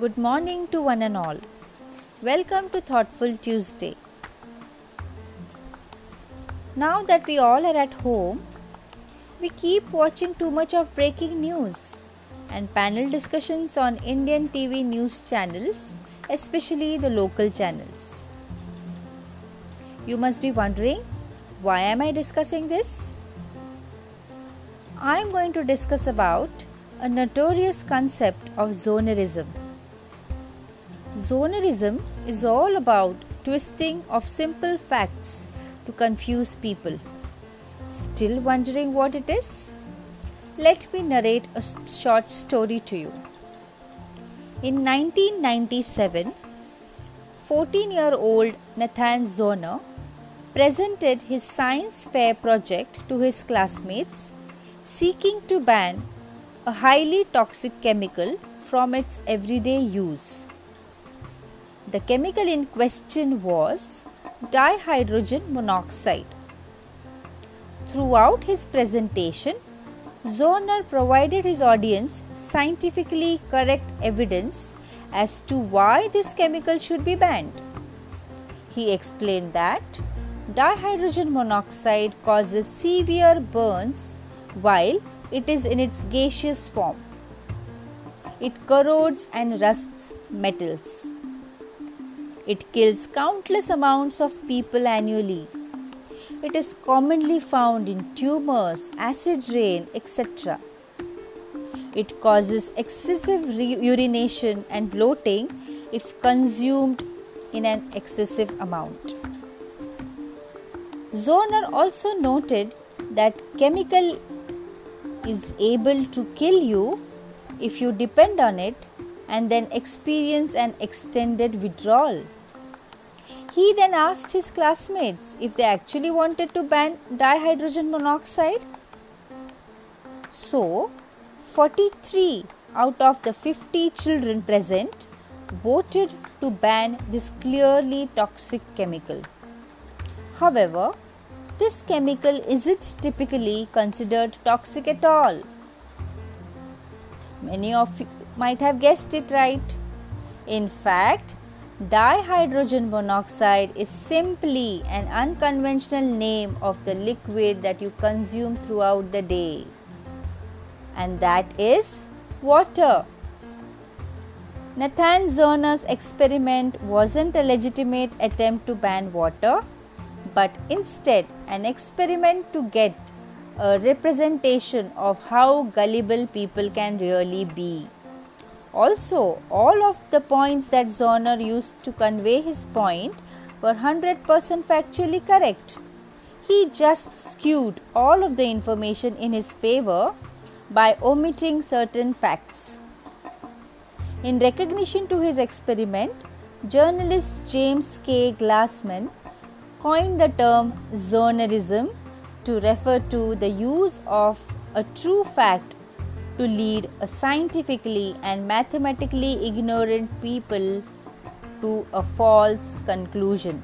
Good morning to one and all. Welcome to Thoughtful Tuesday. Now that we all are at home, we keep watching too much of breaking news and panel discussions on Indian TV news channels, especially the local channels. You must be wondering, why am I discussing this? I am going to discuss about a notorious concept of zohnerism. Zohnerism is all about twisting of simple facts to confuse people. Still wondering what it is? Let me narrate a short story to you. In 1997, 14 year old Nathan Zohner presented his science fair project to his classmates seeking to ban a highly toxic chemical from its everyday use. The chemical in question was dihydrogen monoxide. Throughout his presentation, Zohner provided his audience scientifically correct evidence as to why this chemical should be banned. He explained that dihydrogen monoxide causes severe burns while it is in its gaseous form. It corrodes and rusts metals. It kills countless amounts of people annually. It is commonly found in tumors, acid rain, etc. It causes excessive re- urination and bloating if consumed in an excessive amount. Zohner also noted that chemical is able to kill you if you depend on it and then experience an extended withdrawal. He then asked his classmates if they actually wanted to ban dihydrogen monoxide. So, 43 out of the 50 children present voted to ban this clearly toxic chemical. However, this chemical isn't typically considered toxic at all. Many of you might have guessed it right. In fact, dihydrogen monoxide is simply an unconventional name of the liquid that you consume throughout the day, and that is water. Nathan Zohner's experiment wasn't a legitimate attempt to ban water but instead an experiment to get a representation of how gullible people can really be. Also, all of the points that Zohner used to convey his point were 100% factually correct. He just skewed all of the information in his favor by omitting certain facts. In recognition to his experiment, journalist James K. Glassman coined the term zohnerism to refer to the use of a true fact to lead a scientifically and mathematically ignorant people to a false conclusion.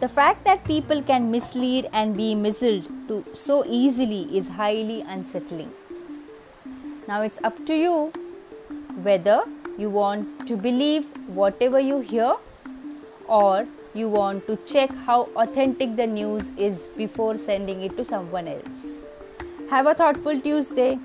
The fact that people can mislead and be misled so easily is highly unsettling. Now it's up to you whether you want to believe whatever you hear or you want to check how authentic the news is before sending it to someone else. Have a thoughtful Tuesday.